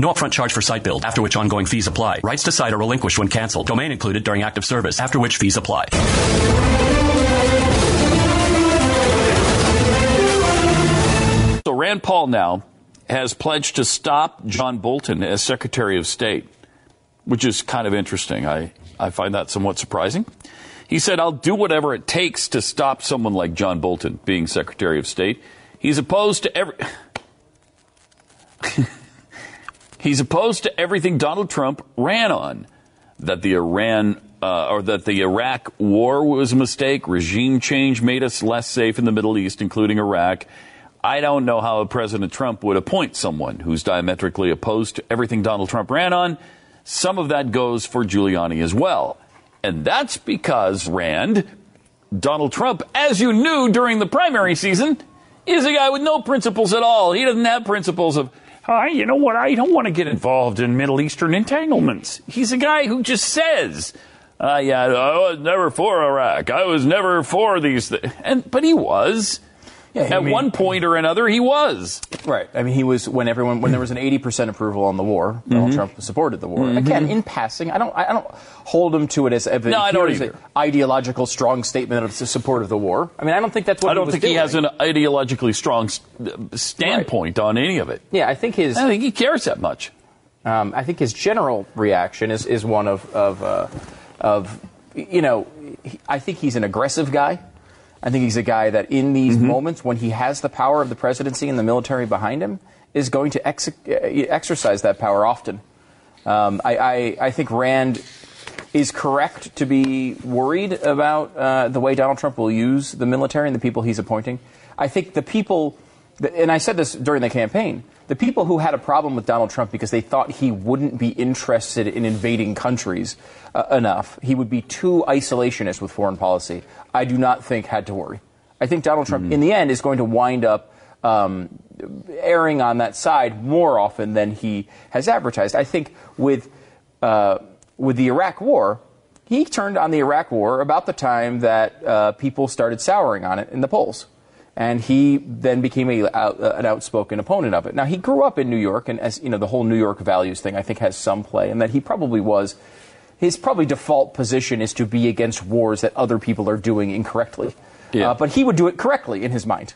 No upfront charge for site build, after which ongoing fees apply. Rights to site are relinquished when canceled. Domain included during active service, after which fees apply. So Rand Paul now has pledged to stop John Bolton as Secretary of State, which is kind of interesting. I, I find that somewhat surprising. He said, I'll do whatever it takes to stop someone like John Bolton being Secretary of State. He's opposed to every. He's opposed to everything Donald Trump ran on. That the Iran uh, or that the Iraq war was a mistake. Regime change made us less safe in the Middle East, including Iraq. I don't know how a President Trump would appoint someone who's diametrically opposed to everything Donald Trump ran on. Some of that goes for Giuliani as well. And that's because Rand, Donald Trump, as you knew during the primary season, is a guy with no principles at all. He doesn't have principles of, Hi, you know what? I don't want to get involved in Middle Eastern entanglements. He's a guy who just says, uh, yeah, I was never for Iraq. I was never for these things. And, but he was. Yeah, At I mean- one point or another, he was. Right. I mean, he was when everyone when there was an 80% approval on the war. Donald Mhm. Trump supported the war. Mhm. Again, in passing, I don't I don't hold him to it as a, No, I don't either. ideological strong statement of support of the war. I mean, I don't think that's what I don't think doing. he has an ideologically strong standpoint on any of it. Yeah, I think his. I don't think he cares that much. Um, I think his general reaction is, is one of of uh, of you know, I think he's an aggressive guy. I think he's a guy that in these Mm-hmm. moments when he has the power of the presidency and the military behind him is going to ex- uh, exercise that power often. Um, I, I, I think Rand is correct to be worried about uh, the way Donald Trump will use the military and the people he's appointing. I think the people, and I said this during the campaign, the people who had a problem with Donald Trump because they thought he wouldn't be interested in invading countries uh, enough, he would be too isolationist with foreign policy, I do not think had to worry. I think Donald Trump, in the end, is going to wind up um, erring on that side more often than he has advertised. I think with uh, with the Iraq War, he turned on the Iraq War about the time that uh, people started souring on it in the polls. And he then became a, out, an outspoken opponent of it. Now he grew up in New York, and as you know, the whole New York values thing I think has some play, and that he probably was. His probably default position is to be against wars that other people are doing incorrectly. Yeah. Uh, but he would do it correctly in his mind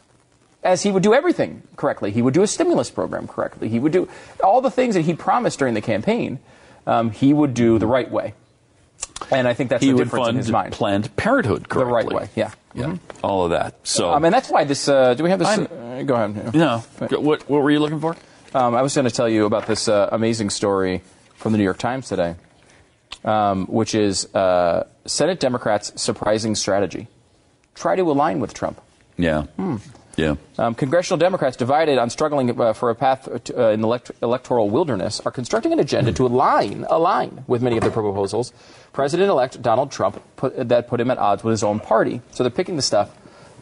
as he would do everything correctly. He would do a stimulus program correctly. He would do all the things that he promised during the campaign. Um, he would do the right way, and I think that's he the would difference fund in his mind. Planned Parenthood The right way, yeah. Yeah, all of that. So, Um, mean, that's why this. Uh, do we have this? Uh, go ahead. no. What, what were you looking for? Um, I was going to tell you about this uh, amazing story from the New York Times today, um, which is uh, Senate Democrats' surprising strategy: try to align with Trump. Yeah. Yeah. Um, congressional Democrats divided on struggling uh, for a path to, uh, in the elect- electoral wilderness are constructing an agenda to align align with many of their proposals. President-elect Donald Trump put, that put him at odds with his own party. So they're picking the stuff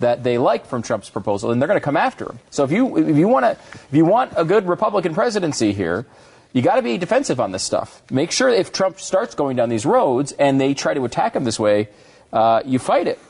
that they like from Trump's proposal, and they're going to come after him. So if you if you want to if you want a good Republican presidency here. You got to be defensive on this stuff. Make sure if Trump starts going down these roads and they try to attack him this way, uh, you fight it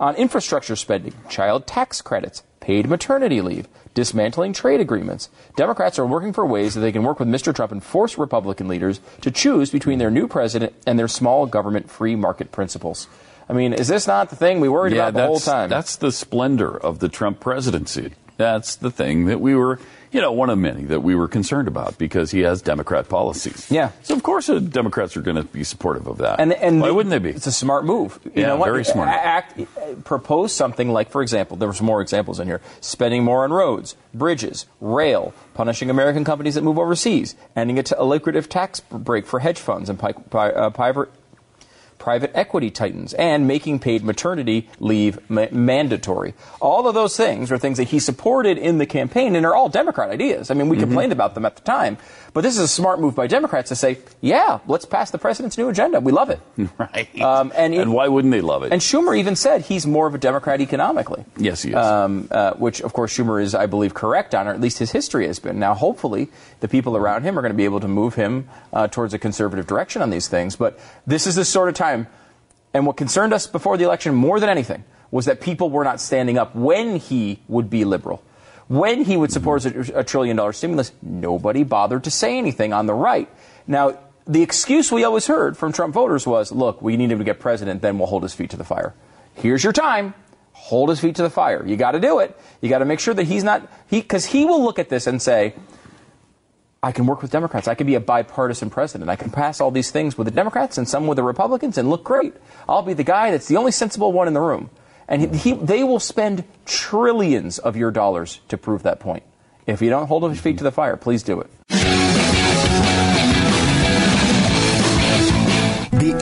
on infrastructure spending, child tax credits, paid maternity leave, dismantling trade agreements. Democrats are working for ways that they can work with Mr. Trump and force Republican leaders to choose between their new president and their small government free market principles. I mean, is this not the thing we worried yeah, about the whole time? that's the splendor of the Trump presidency. That's the thing that we were, you know, one of many that we were concerned about because he has Democrat policies. Yeah. So of course, uh, Democrats are going to be supportive of that. And, and why the- wouldn't they be? It's a smart move. You Yeah, know what? very smart. Act, propose something like, for example, there were some more examples in here: spending more on roads, bridges, rail, punishing American companies that move overseas, ending a, t- a lucrative tax break for hedge funds and pi- pi- uh, private private equity titans, and making paid maternity leave ma- mandatory. All of those things are things that he supported in the campaign and are all Democrat ideas. I mean, we complained about them at the time, but this is a smart move by Democrats to say, yeah, let's pass the president's new agenda. We love it. right. Um, and, it- why wouldn't they love it? and Schumer even said he's more of a Democrat economically. yes, he is. Um, uh, which, of course, Schumer is, I believe, correct on, or at least his history has been. Now, hopefully, the people around him are going to be able to move him uh, towards a conservative direction on these things. But this is the sort of time, and what concerned us before the election more than anything was that people were not standing up when he would be liberal. When he would support mm-hmm. a, a trillion dollar stimulus, nobody bothered to say anything on the right. Now, the excuse we always heard from Trump voters was, look, we need him to get president, then we'll hold his feet to the fire. Here's your time. Hold his feet to the fire. You got to do it. You got to make sure that he's not, he, because he will look at this and say, I can work with Democrats. I can be a bipartisan president. I can pass all these things with the Democrats and some with the Republicans and look great. I'll be the guy that's the only sensible one in the room. And he, he, they will spend trillions of your dollars to prove that point. If you don't hold his feet to the fire, please do it.